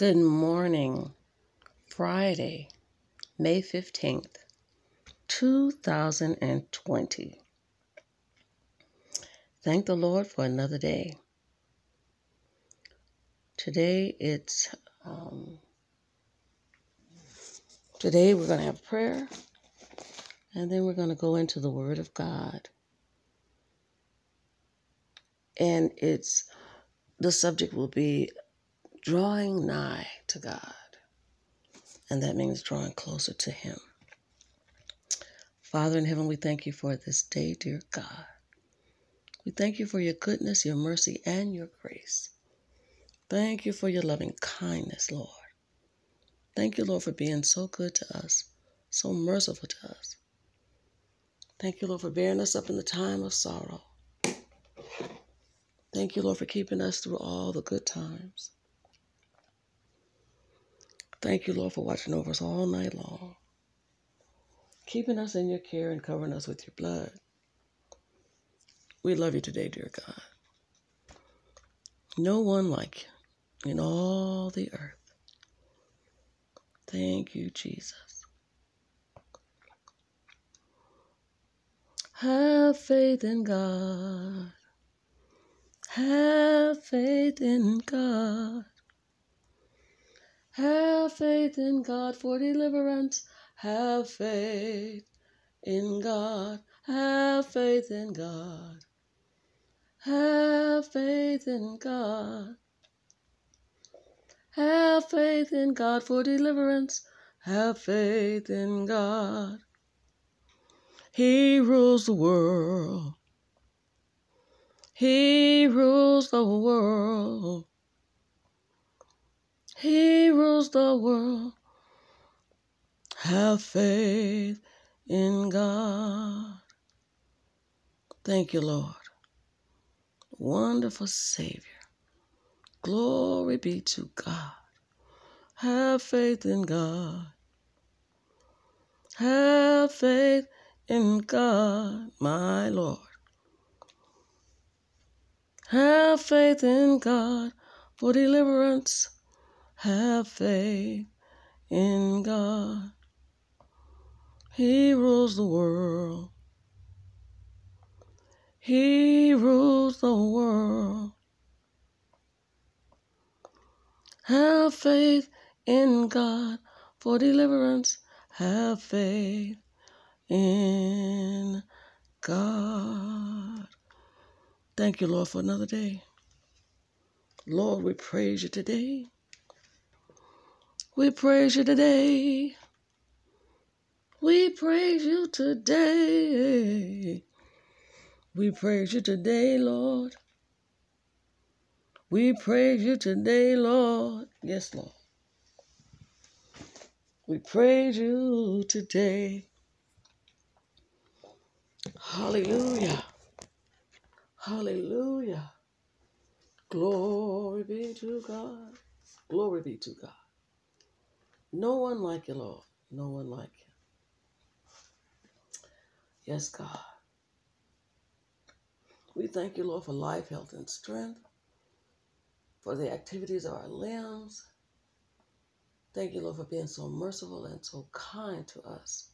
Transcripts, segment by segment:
Good morning, Friday, May 15th, 2020. Thank the Lord for another day. Today it's um, today we're going to have prayer and then we're going to go into the word of God. And it's the subject will be drawing nigh to God. And that means drawing closer to him. Father in heaven, we thank you for this day, dear God. We thank you for your goodness, your mercy, and your grace. Thank you for your loving kindness, Lord. Thank you, Lord, for being so good to us, so merciful to us. Thank you, Lord, for bearing us up in the time of sorrow. Thank you, Lord, for keeping us through all the good times. Thank you, Lord, for watching over us all night long, keeping us in your care and covering us with your blood. We love you today, dear God. No one like you in all the earth. Thank you, Jesus. Have faith in God. Have faith in God. Have faith in God for deliverance. Have faith in God. Have faith in God. Have faith in God. Have faith in God for deliverance. Have faith in God. He rules the world. He rules the world. He rules the world. Have faith in God. Thank you, Lord. Wonderful Savior. Glory be to God. Have faith in God. Have faith in God, my Lord. Have faith in God for deliverance. Have faith in God. He rules the world. He rules the world. Have faith in God for deliverance. Have faith in God. Thank you, Lord, for another day. Lord, we praise you today. We praise you today. We praise you today. We praise you today, Lord. We praise you today, Lord. Yes, Lord. We praise you today. Hallelujah. Hallelujah. Glory be to God. Glory be to God. No one like you, Lord. No one like you. Yes, God. We thank you, Lord, for life, health, and strength, for the activities of our limbs. Thank you, Lord, for being so merciful and so kind to us,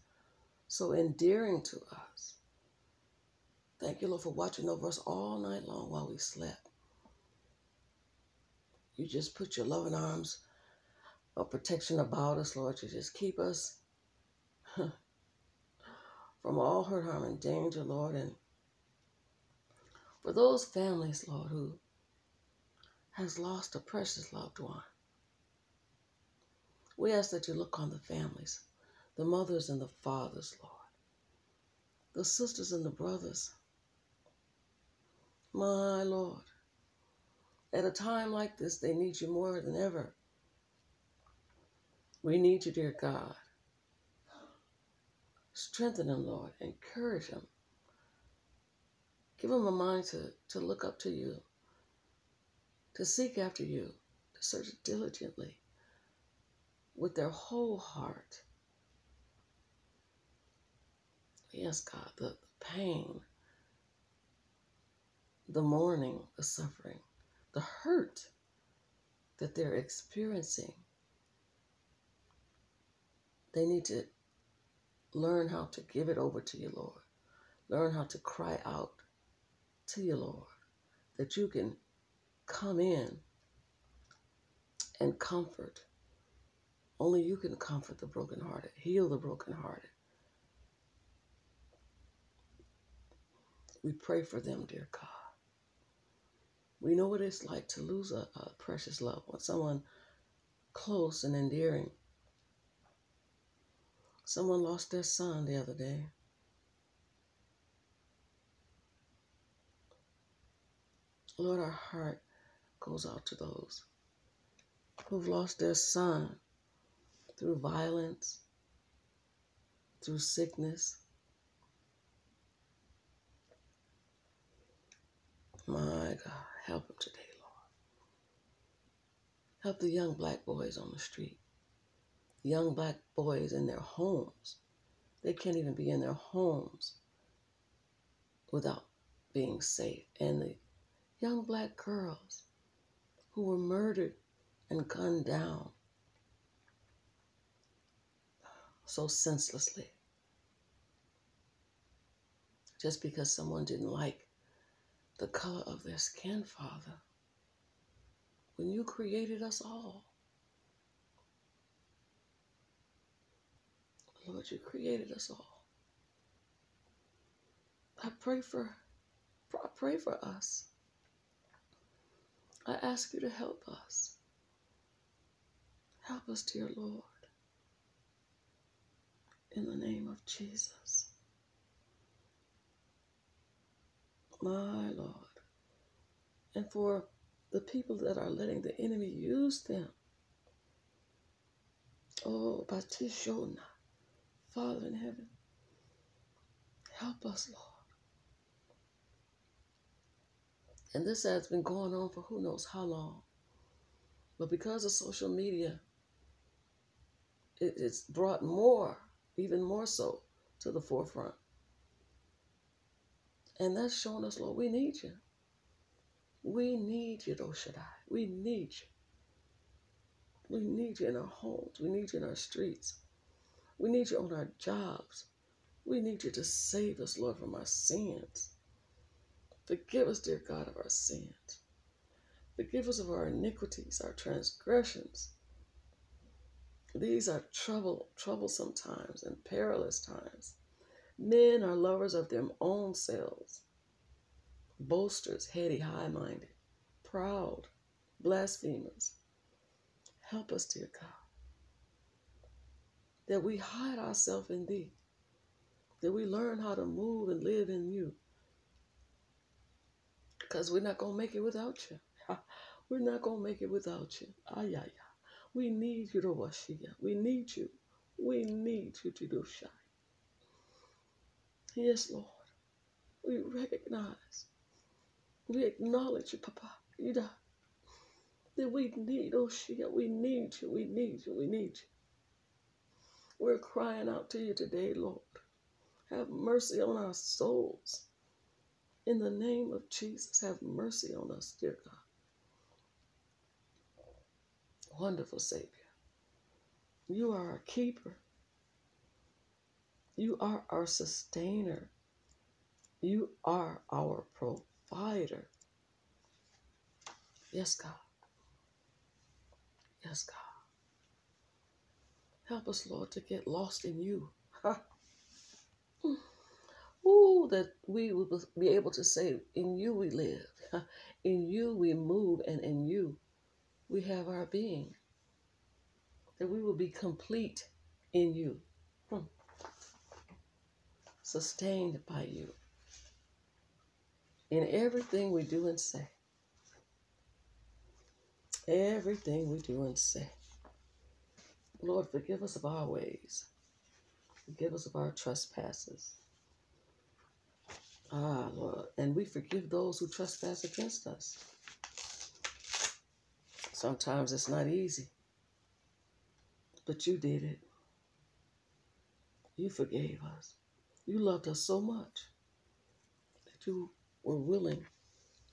so endearing to us. Thank you, Lord, for watching over us all night long while we slept. You just put your loving arms of protection about us, Lord. You just keep us from all hurt, harm, and danger, Lord. And for those families, Lord, who has lost a precious loved one, we ask that you look on the families, the mothers and the fathers, Lord, the sisters and the brothers. My Lord, at a time like this, they need you more than ever. We need you, dear God. Strengthen them, Lord. Encourage them. Give them a mind to, to look up to you, to seek after you, to search diligently with their whole heart. Yes, God, the, the pain, the mourning, the suffering, the hurt that they're experiencing, they need to learn how to give it over to you, Lord. Learn how to cry out to you, Lord, that you can come in and comfort. Only you can comfort the brokenhearted, heal the brokenhearted. We pray for them, dear God. We know what it's like to lose a, a precious loved one, someone close and endearing. Someone lost their son the other day. Lord, our heart goes out to those who've lost their son through violence, through sickness. My God, help them today, Lord. Help the young black boys on the street, young black boys in their homes. They can't even be in their homes without being safe. And the young black girls who were murdered and gunned down so senselessly just because someone didn't like the color of their skin, Father. When you created us all, Lord, you created us all. I pray for I pray for us. I ask you to help us. Help us, dear Lord. In the name of Jesus. My Lord. And for the people that are letting the enemy use them. Oh, Batishona, Father in heaven, help us, Lord. And this has been going on for who knows how long. But because of social media, it, it's brought more, even more so, to the forefront. And that's showing us, Lord, we need you. We need you, El Shaddai. We need you. We need you in our homes. We need you in our streets. We need you on our jobs. We need you to save us, Lord, from our sins. Forgive us, dear God, of our sins. Forgive us of our iniquities, our transgressions. These are trouble, troublesome times and perilous times. Men are lovers of their own selves, boasters, heady, high minded, proud, blasphemers. Help us, dear God, that we hide ourselves in Thee, that we learn how to move and live in You, because we're not going to make it without You. We're not going to make it without You. Ay, ay, ay. We need You, Rawashia. We need You. We need You to do shine. Yes, Lord. We recognize, we acknowledge you, Papa. You Ida, that we need, oh Shia, we need you, we need you, we need you. We're crying out to you today, Lord. Have mercy on our souls. In the name of Jesus, have mercy on us, dear God. Wonderful Savior. You are our keeper. You are our sustainer. You are our provider. Yes, God. Yes, God. Help us, Lord, to get lost in you. Ooh, that we will be able to say, In you we live, in you we move, and in you we have our being. That we will be complete in you, hmm. sustained by you in everything we do and say. Everything we do and say. Lord, forgive us of our ways. Forgive us of our trespasses. Ah, Lord. And we forgive those who trespass against us. Sometimes it's not easy, but you did it. You forgave us. You loved us so much that you were willing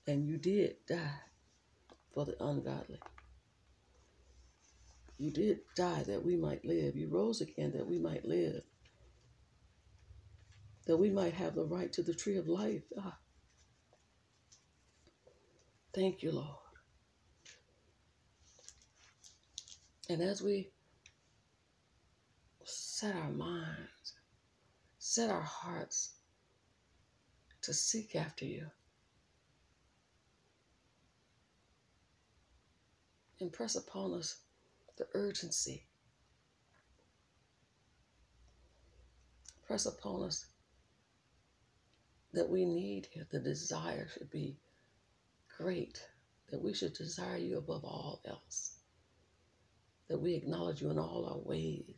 and you did die for the ungodly. You did die that we might live. You rose again that we might live, that we might have the right to the tree of life. Ah, thank you, Lord. And as we set our minds, set our hearts to seek after you, impress upon us the urgency. Press upon us that we need you. The desire should be great, that we should desire you above all else, that we acknowledge you in all our ways,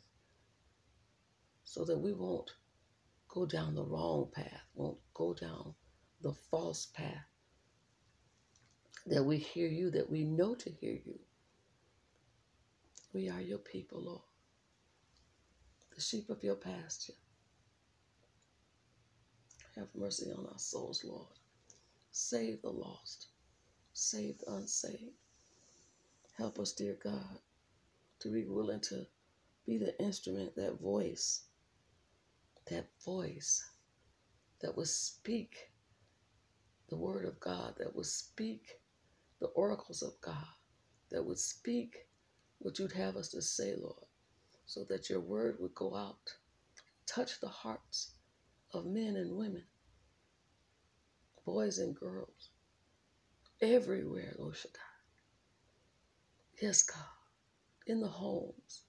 so that we won't go down the wrong path, won't go down the false path, that we hear you, that we know to hear you we are your people, Lord, the sheep of your pasture. Have mercy on our souls, Lord. Save the lost, save the unsaved. Help us, dear God, to be willing to be the instrument, that voice, that voice that will speak the word of God, that will speak the oracles of God, that would speak what you'd have us to say, Lord, so that your word would go out, touch the hearts of men and women, boys and girls, everywhere, Lord Shaddai. Yes, God, in the homes,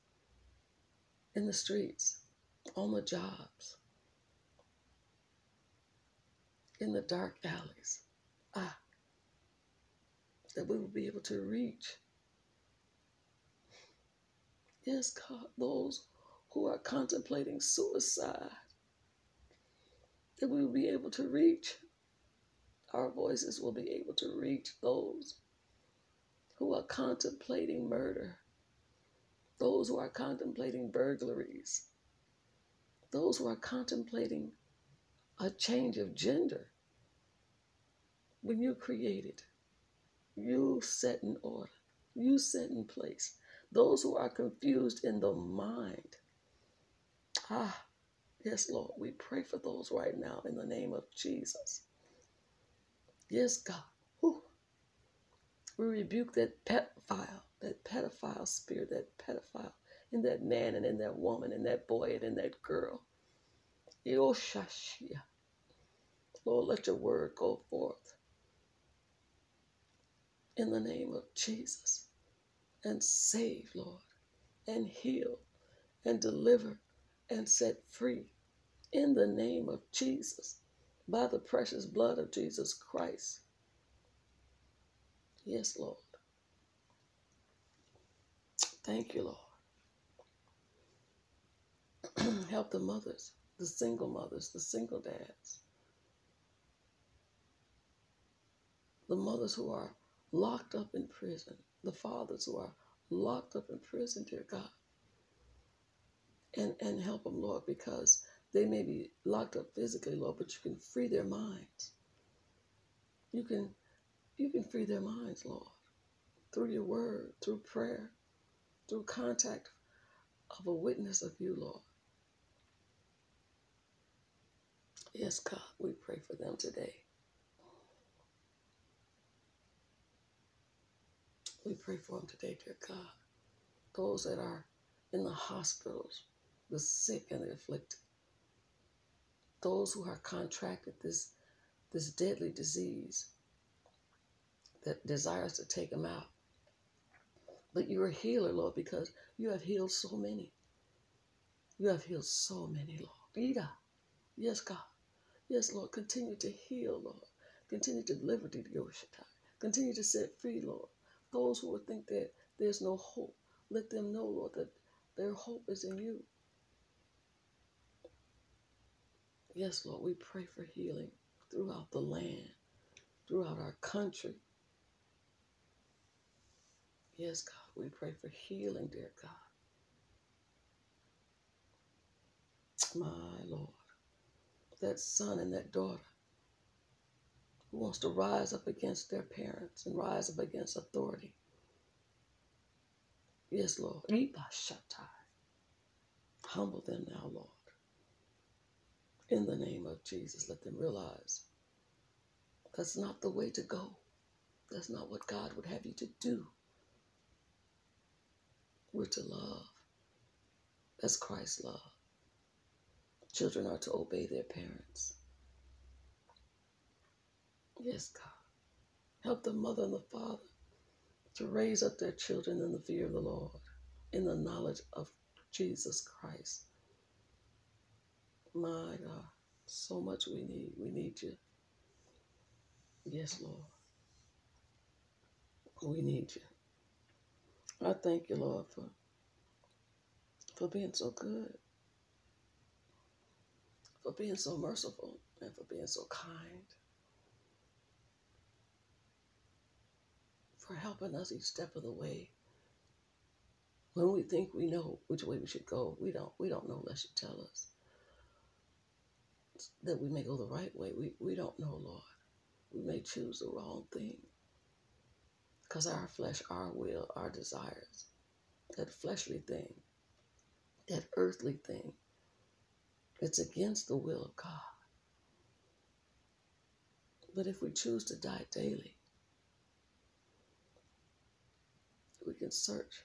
in the streets, on the jobs, in the dark alleys. Ah, that we will be able to reach Those who are contemplating suicide, that we will be able to reach. Our voices will be able to reach those who are contemplating murder, those who are contemplating burglaries, those who are contemplating a change of gender. When you created, you set in order, you set in place those who are confused in the mind. Ah, yes, Lord, we pray for those right now in the name of Jesus. Yes, God. Whew. We rebuke that pedophile, that pedophile spirit, that pedophile in that man and in that woman, and that boy and in that girl. Yoshashia. Lord, let your word go forth in the name of Jesus and save, Lord, and heal and deliver and set free in the name of Jesus by the precious blood of Jesus Christ. Yes, Lord. Thank you, Lord. Help the mothers, the single mothers, the single dads, the mothers who are locked up in prison, the fathers who are locked up in prison, dear God. And, and help them, Lord, because they may be locked up physically, Lord, but you can free their minds. You can you can free their minds, Lord, through your word, through prayer, through contact of a witness of you, Lord. Yes, God, we pray for them today. We pray for them today, dear God. Those that are in the hospitals, the sick and the afflicted. Those who have contracted this, this deadly disease that desires to take them out. But you're a healer, Lord, because you have healed so many. You have healed so many, Lord. Ida. Yes, God. Yes, Lord. Continue to heal, Lord. Continue to deliver to your Continue to set free, Lord. Those who would think that there's no hope, let them know, Lord, that their hope is in you. Yes, Lord, we pray for healing throughout the land, throughout our country. Yes, God, we pray for healing, dear God. My Lord, that son and that daughter who wants to rise up against their parents and rise up against authority. Yes, Lord. Humble them now, Lord. In the name of Jesus, let them realize that's not the way to go. That's not what God would have you to do. We're to love as Christ loved. Children are to obey their parents. Yes, God. Help the mother and the father to raise up their children in the fear of the Lord, in the knowledge of Jesus Christ. My God, so much we need. We need you. Yes, Lord. We need you. I thank you, Lord, for, for being so good, for being so merciful, and for being so kind, for helping us each step of the way. When we think we know which way we should go, we don't. We don't know unless you tell us that we may go the right way. We, we don't know, Lord. We may choose the wrong thing because our flesh, our will, our desires, that fleshly thing, that earthly thing, it's against the will of God. But if we choose to die daily, we can search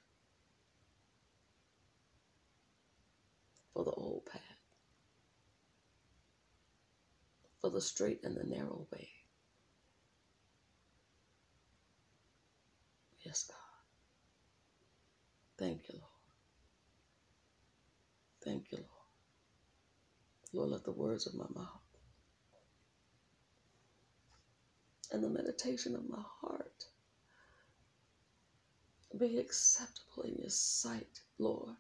for the old path, for the straight and the narrow way. Yes, God. Thank you, Lord. Thank you, Lord. Lord, let the words of my mouth and the meditation of my heart be acceptable in your sight, Lord.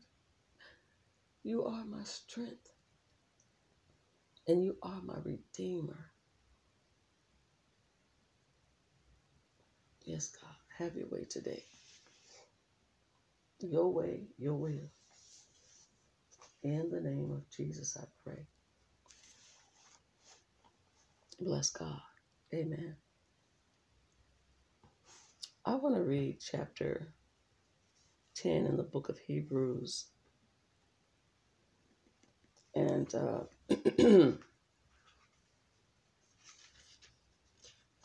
You are my strength and you are my redeemer. Yes, God, have your way today. Your way, your will. In the name of Jesus, I pray. Bless God. Amen. I want to read chapter 10 in the book of Hebrews. And uh,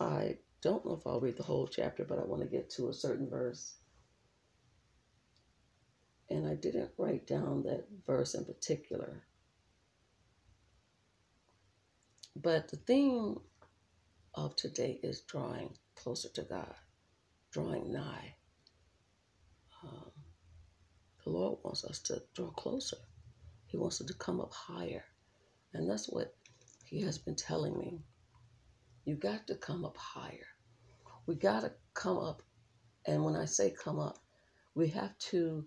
I don't know if I'll read the whole chapter, but I want to get to a certain verse. And I didn't write down that verse in particular. But the theme of today is drawing closer to God, drawing nigh. The Lord wants us to draw closer. He wants us to come up higher. And that's what He has been telling me. You got to come up higher. We got to come up. And when I say come up, we have to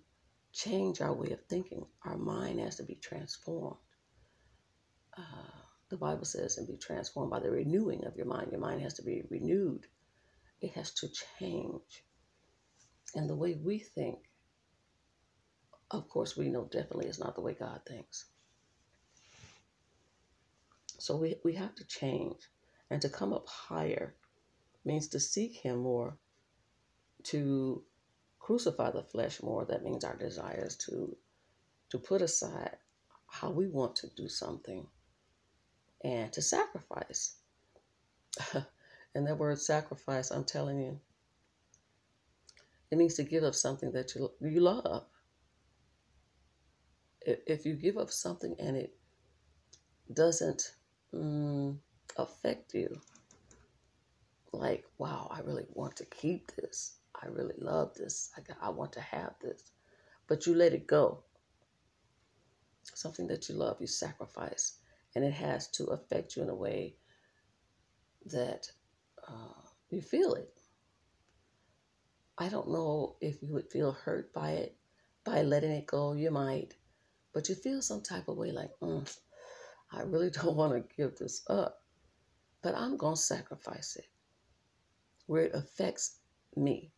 change our way of thinking. Our mind has to be transformed. Uh, the Bible says, and be transformed by the renewing of your mind. Your mind has to be renewed, it has to change. And the way we think, of course, we know definitely is not the way God thinks. So we, we have to change. And to come up higher means to seek Him more, to crucify the flesh more. That means our desires to to put aside how we want to do something and to sacrifice. and that word sacrifice, I'm telling you, it means to give up something that you you love. If you give up something and it doesn't mm, affect you, like, wow, I really want to keep this. I really love this. I, got, I want to have this. But you let it go. Something that you love, you sacrifice. And it has to affect you in a way that uh, you feel it. I don't know if you would feel hurt by it, by letting it go. You might. But you feel some type of way like, mm, I really don't want to give this up. But I'm going to sacrifice it where it affects me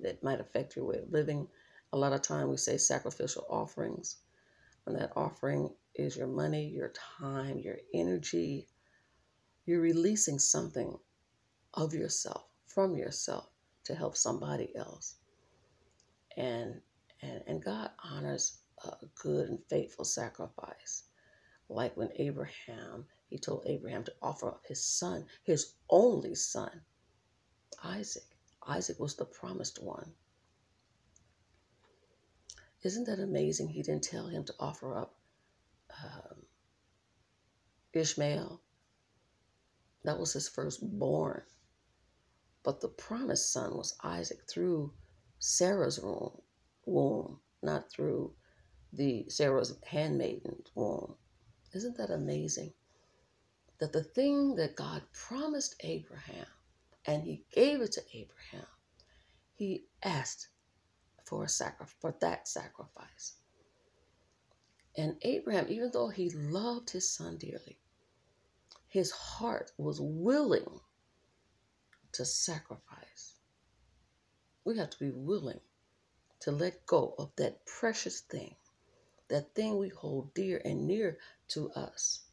that might affect your way of living. A lot of time we say sacrificial offerings, and that offering is your money, your time, your energy. You're releasing something of yourself, from yourself, to help somebody else. And and And God honors a good and faithful sacrifice. Like when Abraham, he told Abraham to offer up his son, his only son, Isaac. Isaac was the promised one. Isn't that amazing? He didn't tell him to offer up um, Ishmael. That was his firstborn. But the promised son was Isaac through Sarah's womb, womb not through the Sarah's handmaiden's womb. Isn't that amazing? That the thing that God promised Abraham, and he gave it to Abraham, he asked for a sacrifice for that sacrifice. And Abraham, even though he loved his son dearly, his heart was willing to sacrifice. We have to be willing to let go of that precious thing, that thing we hold dear and near to us.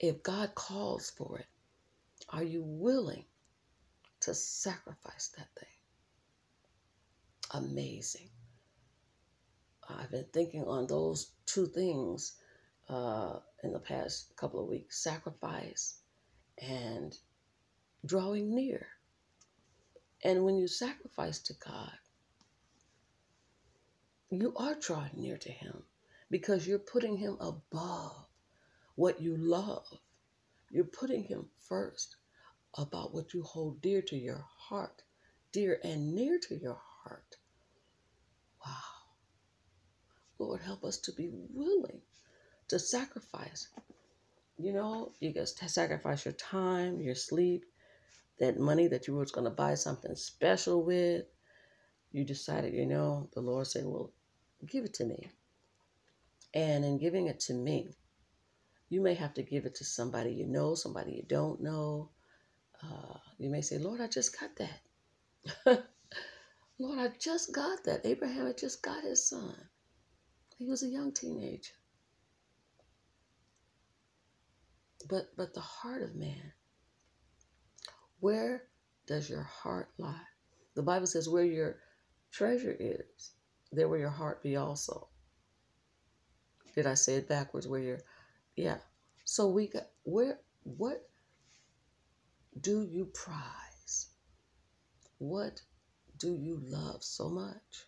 If God calls for it, are you willing to sacrifice that thing? Amazing. I've been thinking on those two things uh, in the past couple of weeks sacrifice and drawing near. And when you sacrifice to God, you are drawing near to Him because you're putting Him above what you love. You're putting Him first about what you hold dear to your heart, dear and near to your heart. Wow. Lord, help us to be willing to sacrifice. You know, you can sacrifice your time, your sleep, that money that you was going to buy something special with. You decided, you know, the Lord said, well, give it to me. And in giving it to me, you may have to give it to somebody you know, somebody you don't know. Uh, you may say, Lord, I just got that. Lord, I just got that. Abraham had just got his son. He was a young teenager. But but the heart of man, where does your heart lie? The Bible says where your treasure is, there will your heart be also. Did I say it backwards? Where your yeah. So we got where what do you prize? What do you love so much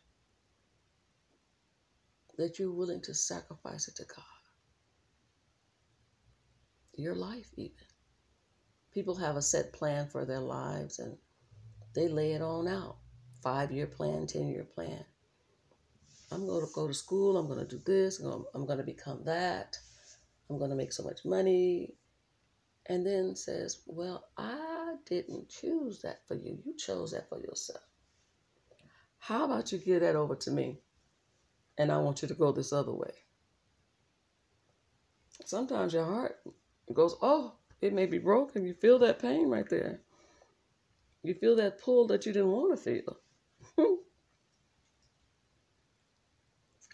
that you're willing to sacrifice it to God? Your life, even. People have a set plan for their lives and they lay it on out five year plan, 10 year plan. I'm going to go to school. I'm going to do this. I'm going to become that. I'm going to make so much money. And then says, Well, I didn't choose that for you. You chose that for yourself. How about you give that over to me? And I want you to go this other way. Sometimes your heart goes, Oh, it may be broken. You feel that pain right there. You feel that pull that you didn't want to feel.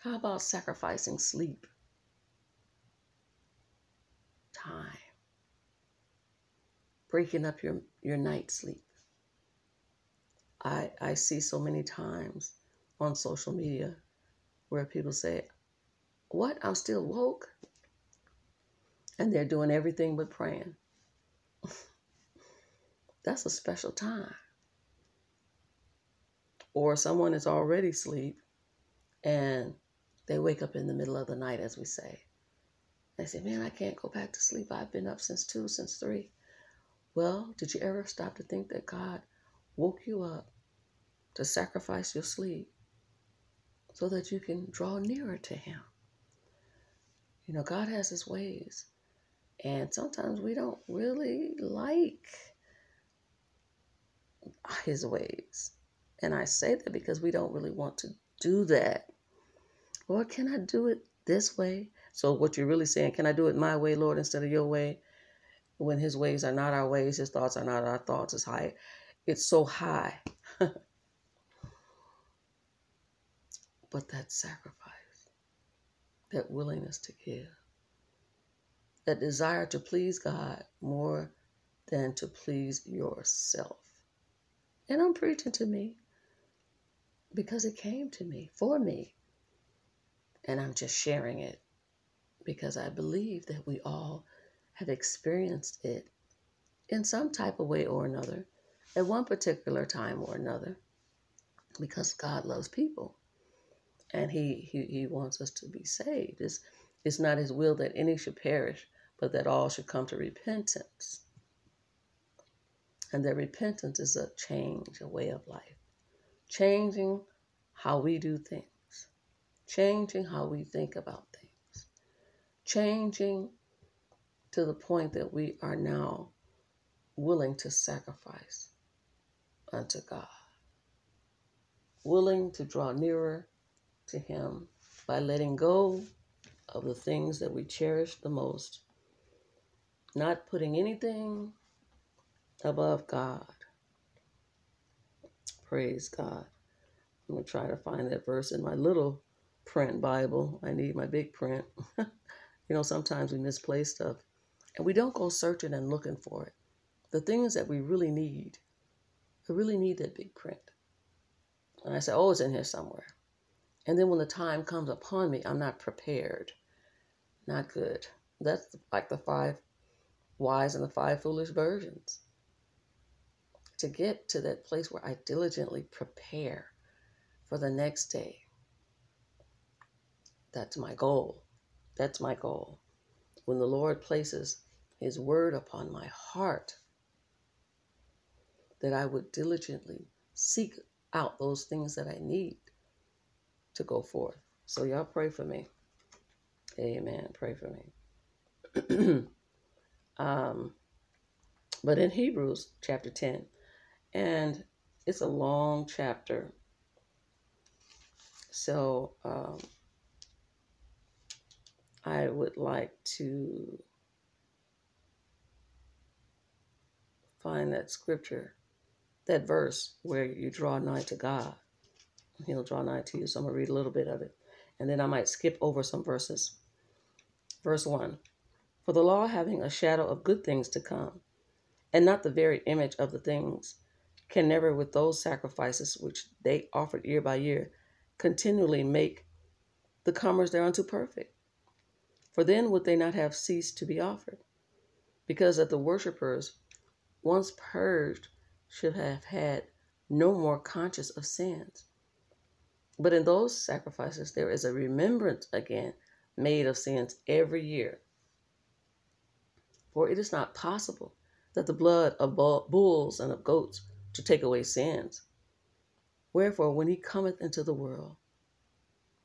How about sacrificing sleep? Time. Breaking up your, your night sleep. I, I see so many times on social media where people say, What? I'm still woke? And they're doing everything but praying. That's a special time. Or someone is already asleep and they wake up in the middle of the night, as we say. They say, Man, I can't go back to sleep. I've been up since two, since three. Well, did you ever stop to think that God woke you up to sacrifice your sleep so that you can draw nearer to Him? You know, God has His ways. And sometimes we don't really like His ways. And I say that because we don't really want to do that Lord, can I do it this way? So, what you're really saying, can I do it my way, Lord, instead of your way? When his ways are not our ways, his thoughts are not our thoughts. It's high. It's so high. but that sacrifice, that willingness to give, that desire to please God more than to please yourself. And I'm preaching to me because it came to me for me. And I'm just sharing it because I believe that we all have experienced it in some type of way or another at one particular time or another because God loves people and he, he, he wants us to be saved. It's, it's not his will that any should perish, but that all should come to repentance. And that repentance is a change, a way of life, changing how we do things, changing how we think about things, changing to the point that we are now willing to sacrifice unto God, willing to draw nearer to Him by letting go of the things that we cherish the most, not putting anything above God. Praise God. I'm going to try to find that verse in my little print Bible. I need my big print. you know, sometimes we misplace stuff and we don't go searching and looking for it. The things that we really need, we really need that big print. And I say, oh, it's in here somewhere. And then when the time comes upon me, I'm not prepared. Not good. That's like the five wise and the five foolish versions. To get to that place where I diligently prepare for the next day. That's my goal. That's my goal. When the Lord places His word upon my heart, that I would diligently seek out those things that I need to go forth. So, y'all pray for me. Amen. Pray for me. um, but in Hebrews chapter 10, and it's a long chapter. So, um, I would like to find that scripture, that verse where you draw nigh to God. He'll draw nigh to you. So I'm going to read a little bit of it. And then I might skip over some verses. Verse 1 For the law having a shadow of good things to come, and not the very image of the things, can never, with those sacrifices which they offered year by year, continually make the comers thereunto perfect. For then would they not have ceased to be offered, because that the worshippers, once purged, should have had no more conscience of sins. But in those sacrifices, there is a remembrance again made of sins every year. For it is not possible that the blood of bulls and of goats to take away sins. Wherefore, when he cometh into the world,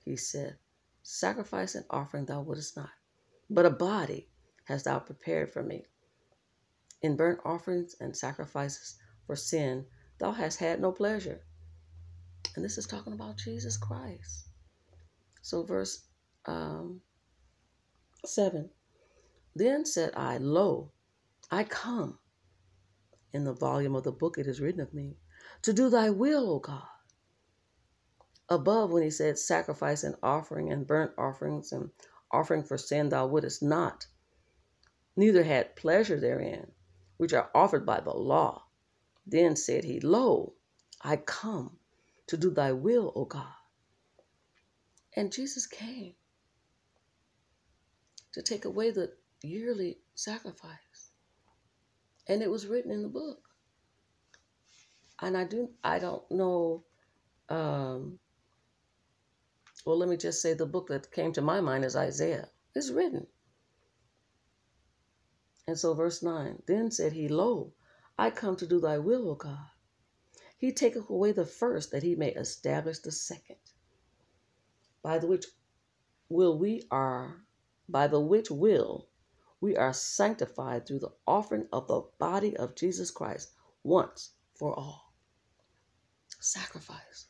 he said, Sacrifice and offering thou wouldest not, but a body hast thou prepared for me. In burnt offerings and sacrifices for sin, thou hast had no pleasure. And this is talking about Jesus Christ. So, verse um, 7 Then said I, Lo, I come. In the volume of the book it is written of me, to do thy will, O God. Above, when he said, Sacrifice and offering and burnt offerings and offering for sin, thou wouldest not, neither had pleasure therein, which are offered by the law. Then said he, Lo, I come to do thy will, O God. And Jesus came to take away the yearly sacrifice. And it was written in the book. And I do I don't know um, well let me just say the book that came to my mind is Isaiah. It's written. And so verse 9, then said he, Lo, I come to do thy will, O God. He taketh away the first that he may establish the second. By the which will we are, by the which will we are sanctified through the offering of the body of Jesus Christ once for all. Sacrifice.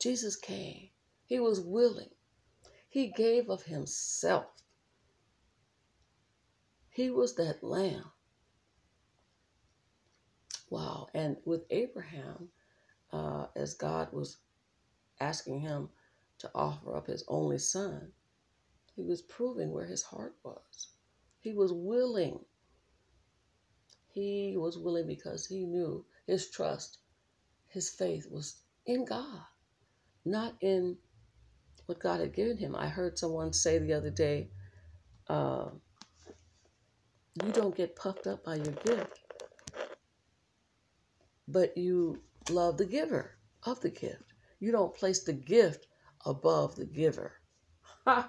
Jesus came. He was willing. He gave of himself. He was that lamb Wow. And with Abraham, uh, as God was asking him to offer up his only son, he was proving where his heart was. He was willing. He was willing because he knew his trust, his faith was in God, not in what God had given him. I heard someone say the other day, uh, you don't get puffed up by your gift, but you love the giver of the gift. You don't place the gift above the giver.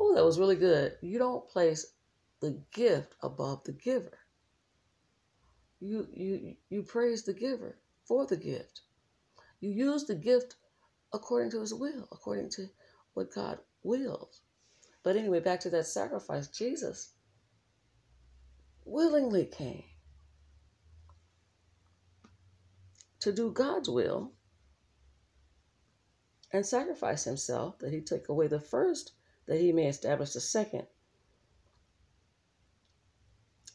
Oh, that was really good. You don't place the gift above the giver. You you you praise the giver for the gift. You use the gift according to his will, according to what God wills. But anyway, back to that sacrifice, Jesus willingly came to do God's will and sacrifice himself that he take away the first that he may establish the second.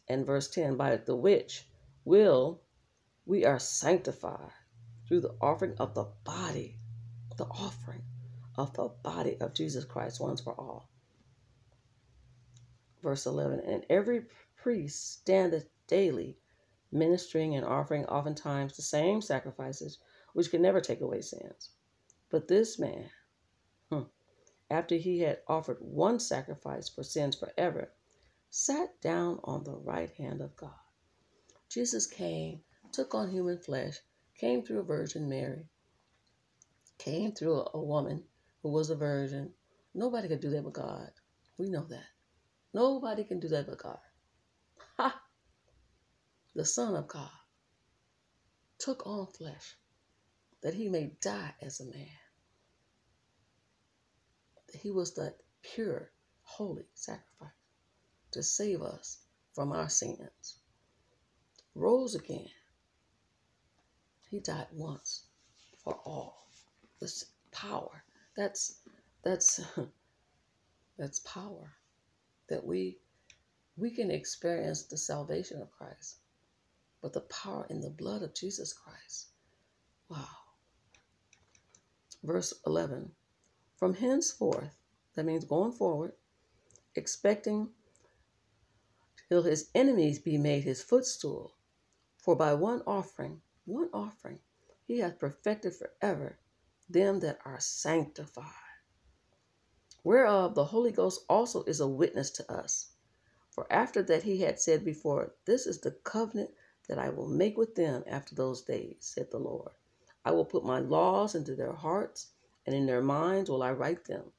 And verse 10 by the which will we are sanctified through the offering of the body, the offering of the body of Jesus Christ once for all. Verse 11 And every priest standeth daily ministering and offering oftentimes the same sacrifices which can never take away sins. But this man, hmm, after he had offered one sacrifice for sins forever, sat down on the right hand of God. Jesus came, took on human flesh, came through a Virgin Mary, came through a, woman who was a virgin. Nobody could do that but God. We know that. Nobody can do that but God. Ha! The Son of God took on flesh that he may die as a man. He was that pure, holy sacrifice to save us from our sins. Rose again. He died once for all. Power. That's that's that's power that we we can experience the salvation of Christ, but the power in the blood of Jesus Christ. Wow. Verse 11 From henceforth, that means going forward, expecting till his enemies be made his footstool. For by one offering, one offering, he hath perfected forever them that are sanctified. Whereof the Holy Ghost also is a witness to us. For after that he had said before, This is the covenant that I will make with them after those days, said the Lord. I will put my laws into their hearts, and in their minds will I write them.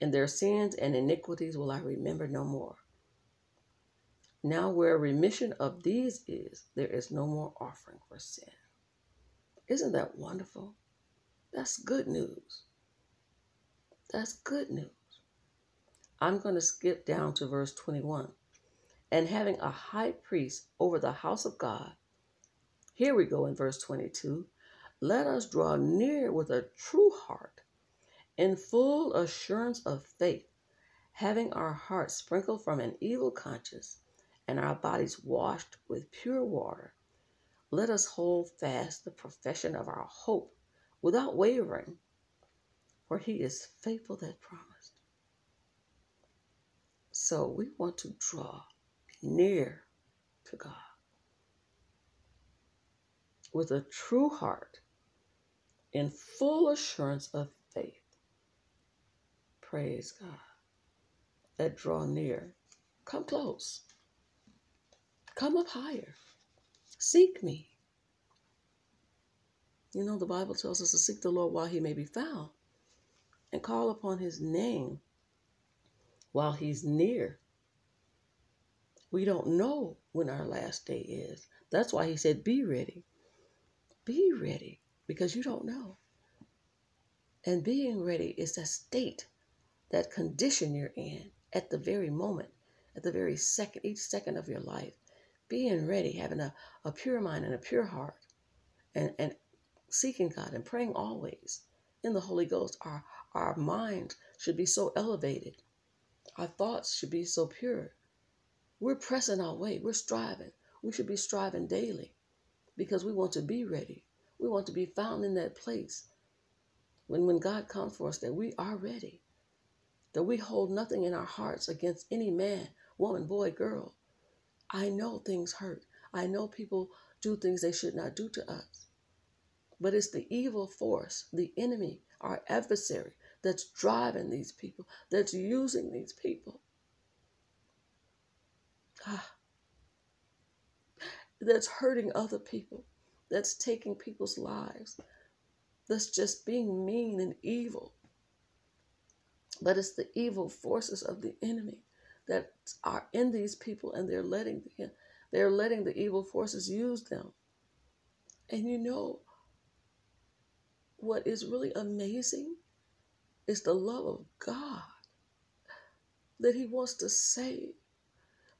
And their sins and iniquities will I remember no more. Now, where remission of these is, there is no more offering for sin. Isn't that wonderful? That's good news. That's good news. I'm going to skip down to verse 21. And having a high priest over the house of God, here we go in verse 22 let us draw near with a true heart in full assurance of faith, having our hearts sprinkled from an evil conscience and our bodies washed with pure water. Let us hold fast the profession of our hope without wavering, for he is faithful that promised. So we want to draw near to God with a true heart in full assurance of faith. Praise God. That draw near. Come close. Come up higher. Seek me. You know, the Bible tells us to seek the Lord while he may be found and call upon his name while he's near. We don't know when our last day is. That's why he said, Be ready. Be ready because you don't know. And being ready is that state, that condition you're in at the very moment, at the very second, each second of your life. Being ready, having a, a pure mind and a pure heart, and, and seeking God and praying always in the Holy Ghost. Our, our mind should be so elevated, our thoughts should be so pure. We're pressing our way, we're striving. We should be striving daily because we want to be ready. We want to be found in that place when, when God comes for us that we are ready, that we hold nothing in our hearts against any man, woman, boy, girl. I know things hurt. I know people do things they should not do to us. But it's the evil force, the enemy, our adversary, that's driving these people, that's using these people. Ah, that's hurting other people, that's taking people's lives, that's just being mean and evil. But it's the evil forces of the enemy that are in these people, and they're letting the, they're letting the evil forces use them. And you know what is really amazing is the love of God that He wants to save,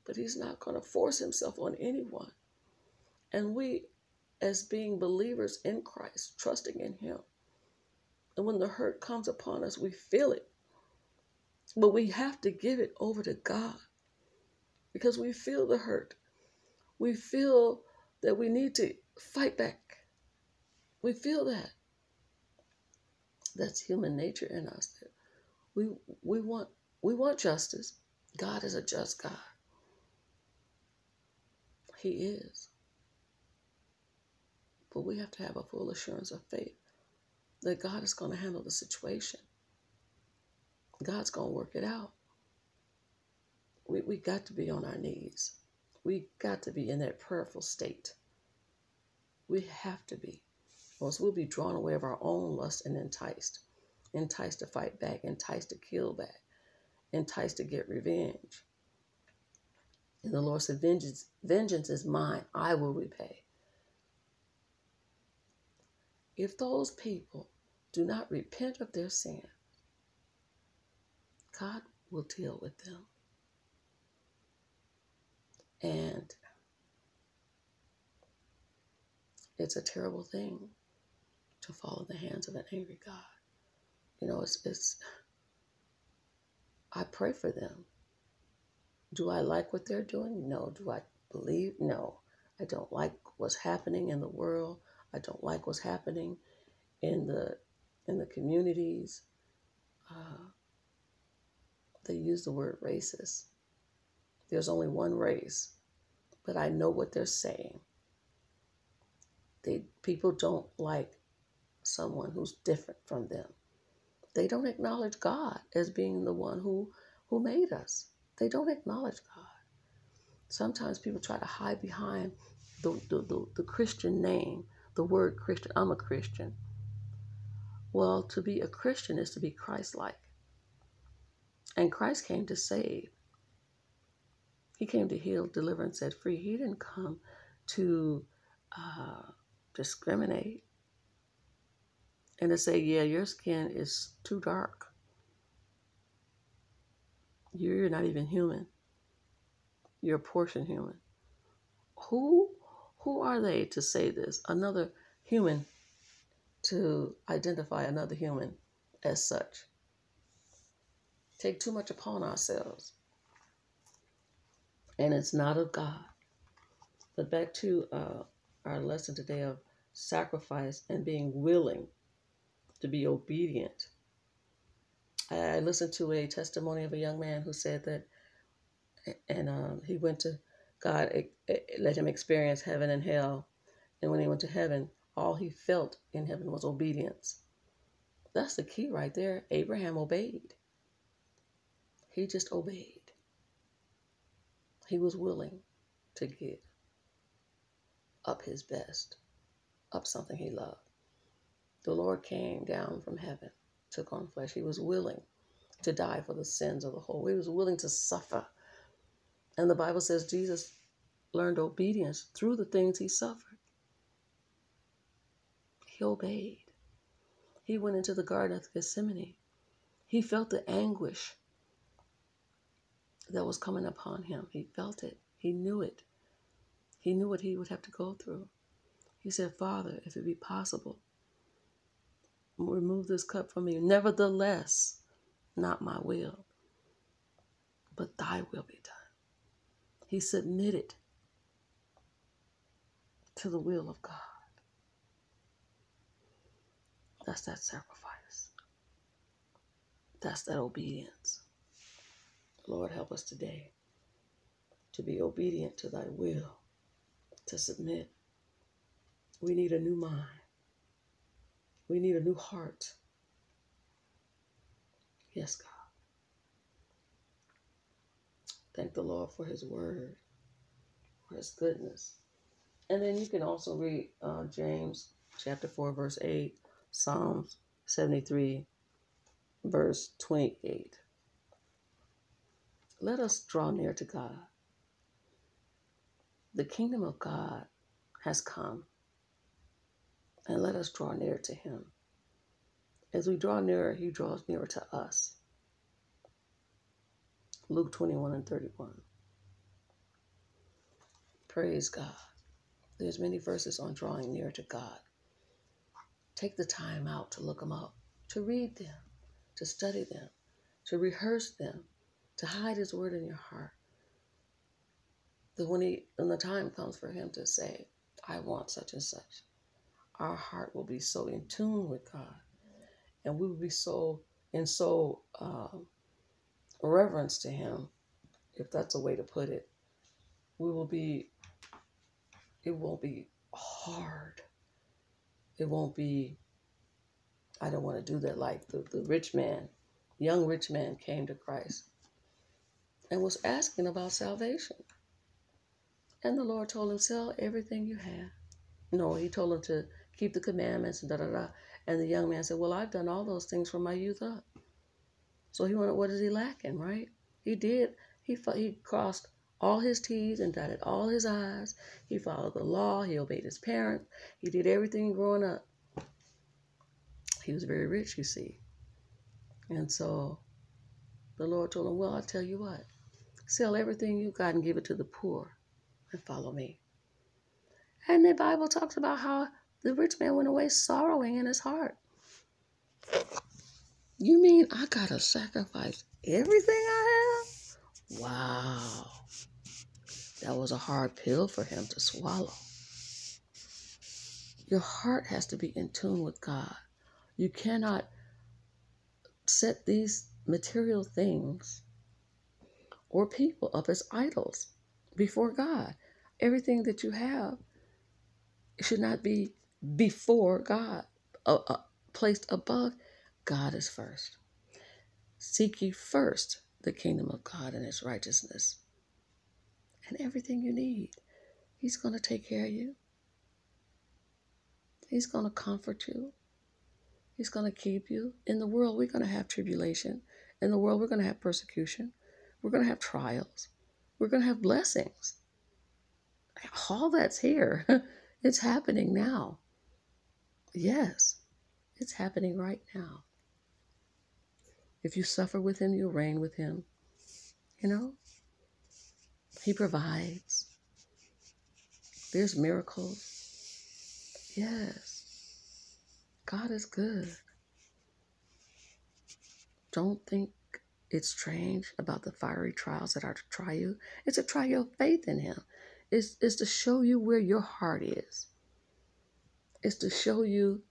but He's not going to force Himself on anyone. And we, as being believers in Christ, trusting in Him, and when the hurt comes upon us, we feel it. But we have to give it over to God because we feel the hurt. We feel that we need to fight back. We feel that. That's human nature in us. We we want we want justice. God is a just God. He is. But we have to have a full assurance of faith that God is going to handle the situation. God's going to work it out. We, we got to be on our knees. We got to be in that prayerful state. We have to be. Or we'll be drawn away of our own lust and enticed. Enticed to fight back, enticed to kill back, enticed to get revenge. And the Lord said, Vengeance, vengeance is mine, I will repay. If those people do not repent of their sin, God will deal with them. And it's a terrible thing fall in the hands of an angry God. You know, it's, it's I pray for them. Do I like what they're doing? No. Do I believe? No. I don't like what's happening in the world. I don't like what's happening in the in the communities. Uh, they use the word racist. There's only one race, but I know what they're saying. They people don't like someone who's different from them. They don't acknowledge God as being the one who who made us. They don't acknowledge God. Sometimes people try to hide behind the, the, the, the Christian name, the word Christian. I'm a Christian. Well, to be a Christian is to be Christ like. And Christ came to save. He came to heal, deliver, and set free. He didn't come to uh, discriminate and to say, yeah, your skin is too dark. You're not even human. You're a portion human. Who who are they to say this? Another human to identify another human as such. Take too much upon ourselves. And it's not of God. But back to uh, our lesson today of sacrifice and being willing to be obedient. I listened to a testimony of a young man who said that, and um, he went to God, it, it let him experience heaven and hell. And when he went to heaven, all he felt in heaven was obedience. That's the key right there. Abraham obeyed. He just obeyed. He was willing to give up his best, up something he loved. The Lord came down from heaven, took on flesh. He was willing to die for the sins of the whole. He was willing to suffer. And the Bible says Jesus learned obedience through the things he suffered. He obeyed. He went into the Garden of Gethsemane. He felt the anguish that was coming upon him. He felt it. He knew it. He knew what he would have to go through. He said, Father, if it be possible, remove this cup from me. Nevertheless, not my will, but thy will be done. He submitted to the will of God. That's that sacrifice. That's that obedience. Lord, help us today to be obedient to thy will, to submit. We need a new mind. We need a new heart. Yes, God. Thank the Lord for his word, for his goodness. And then you can also read uh, James chapter 4, verse 8, Psalms 73, verse 28. Let us draw near to God. The kingdom of God has come, and let us draw near to him. As we draw nearer, he draws nearer to us. Luke 21 and 31. Praise God. There's many verses on drawing near to God. Take the time out to look them up, to read them, to study them, to rehearse them, to hide his word in your heart. That when he when the time comes for him to say, I want such and such, our heart will be so in tune with God. And we will be so in so um, reverence to him, if that's a way to put it. We will be it won't be hard. It won't be, I don't want to do that like the, the rich man, young rich man came to Christ and was asking about salvation. And the Lord told him, Sell everything you have. No, he told him to keep the commandments and da da da. And the young man said, Well, I've done all those things from my youth up. So he wanted, what is he lacking, right? He did. He he crossed all his T's and dotted all his I's. He followed the law. He obeyed his parents. He did everything growing up. He was very rich, you see. And so the Lord told him, Well, I'll tell you what, sell everything you got and give it to the poor and follow me. And the Bible talks about how the rich man went away sorrowing in his heart. You mean I got to sacrifice everything I have? Wow. That was a hard pill for him to swallow. Your heart has to be in tune with God. You cannot set these material things or people up as idols before God. Everything that you have should not be before God, uh, uh, placed above. God is first. Seek ye first the kingdom of God and his righteousness and everything you need. He's going to take care of you. He's going to comfort you. He's going to keep you. In the world, we're going to have tribulation. In the world, we're going to have persecution. We're going to have trials. We're going to have blessings. All that's here. it's happening now. Yes, it's happening right now. If you suffer with Him, you'll reign with Him. You know, he provides. There's miracles. Yes. God is good. Don't think it's strange about the fiery trials that are to try you. It's to try your faith in Him. It's, it's to show you where your heart is. It's to show you,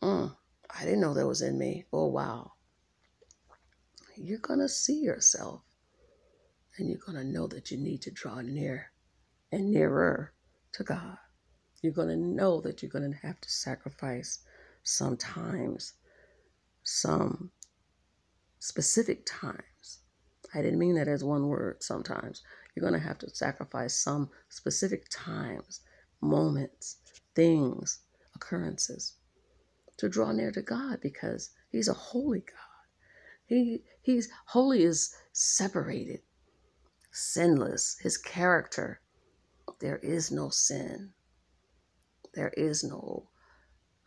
uh, I didn't know that was in me. Oh, wow. You're going to see yourself and you're going to know that you need to draw near and nearer to God. You're going to know that you're going to have to sacrifice sometimes, some specific times. I didn't mean that as one word, sometimes. You're going to have to sacrifice some specific times, moments, things, occurrences to draw near to God because He's a holy God. He, he's holy is separated sinless, his character. There is no sin. There is no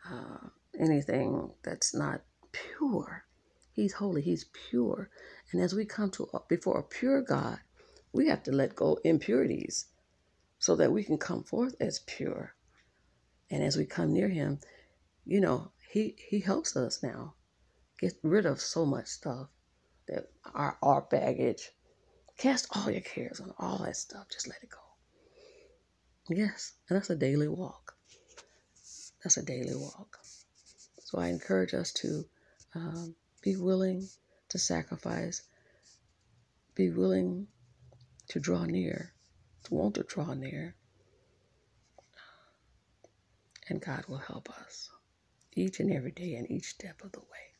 uh, anything that's not pure. He's holy, he's pure. And as we come to before a pure God, we have to let go impurities so that we can come forth as pure. And as we come near him, you know, he he helps us now get rid of so much stuff that our our baggage Cast all your cares on all that stuff. Just let it go. Yes, and that's a daily walk. That's a daily walk. So I encourage us to um, be willing to sacrifice, be willing to draw near, to want to draw near, and God will help us. each and every day and each step of the way.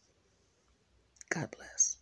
God bless.